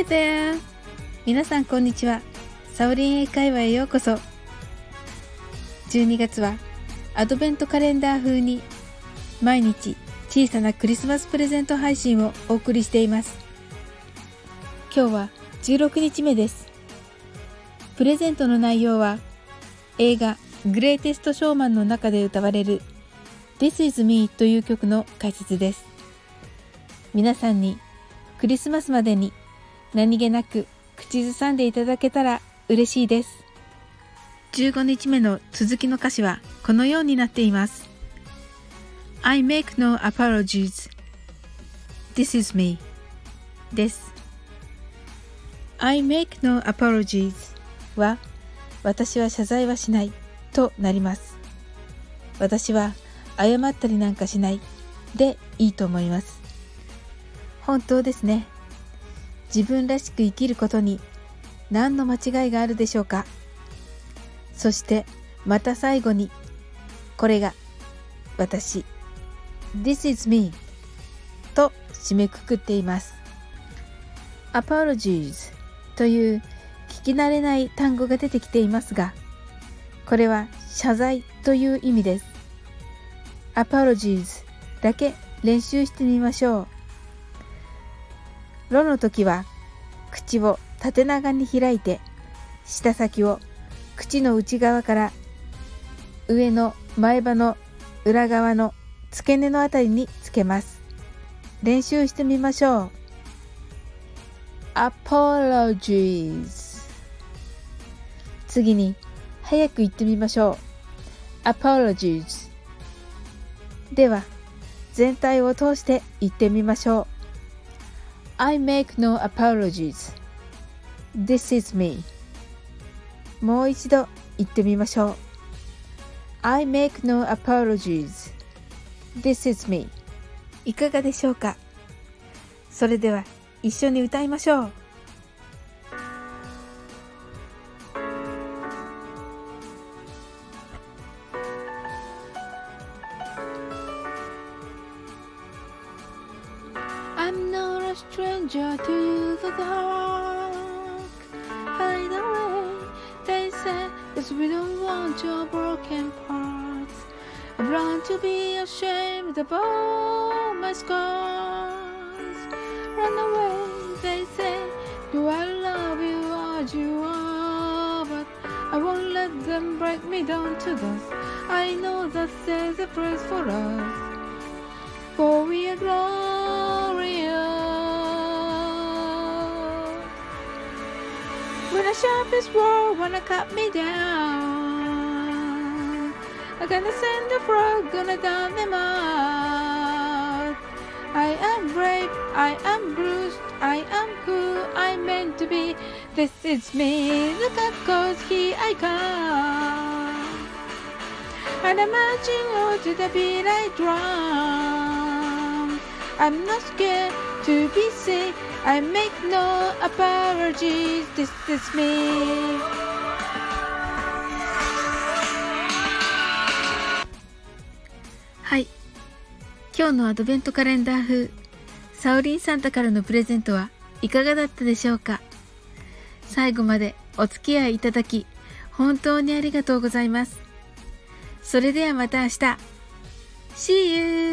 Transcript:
Hi there! 皆さんこんにちは。サオリン英会話へようこそ。12月はアドベントカレンダー風に毎日小さなクリスマスプレゼント配信をお送りしています。今日は16日目です。プレゼントの内容は映画グレイテストショーマンの中で歌われる This is me という曲の解説です。皆さんにクリスマスまでに何気なく口ずさんでいただけたら嬉しいです。15日目の続きの歌詞はこのようになっています。I make no apologies. This is me. です。I make no apologies は私は謝罪はしないとなります。私は謝ったりなんかしないでいいと思います。本当ですね。自分らしく生きることに何の間違いがあるでしょうか？そしてまた最後にこれが私。This is me と締めくくっています。Apologies という聞き慣れない単語が出てきていますがこれは謝罪という意味です。Apologies だけ練習してみましょう。ロの時は口を縦長に開いて舌先を口の内側から上の前歯の裏側の付け根のあたりにつけます。練習してみましょう。Apologies 次に早く言ってみましょう。Apologies では全体を通して言ってみましょう。I make no apologies. This is me. もう一度言ってみましょう。I make no apologies. This is me. いかがでしょうかそれでは一緒に歌いましょう。Stranger to the dark. Hide away, they say, cause we don't want your broken parts. I've learned to be ashamed of all my scars. Run away, they say, do I love you as you are? But I won't let them break me down to dust. I know that there's a place for us. For we are glorious. The sharpest war wanna cut me down, I'm gonna send a frog, gonna down them out. I am brave, I am bruised, I am who I'm meant to be. This is me, look at cause here I come. And I'm marching on to the beat I drum. I'm not scared to be seen. I make no apologies. This is me. はい。今日のアドベントカレンダー風、サオリンサンタからのプレゼントはいかがだったでしょうか？最後までお付き合いいただき、本当にありがとうございます。それではまた明日。See you!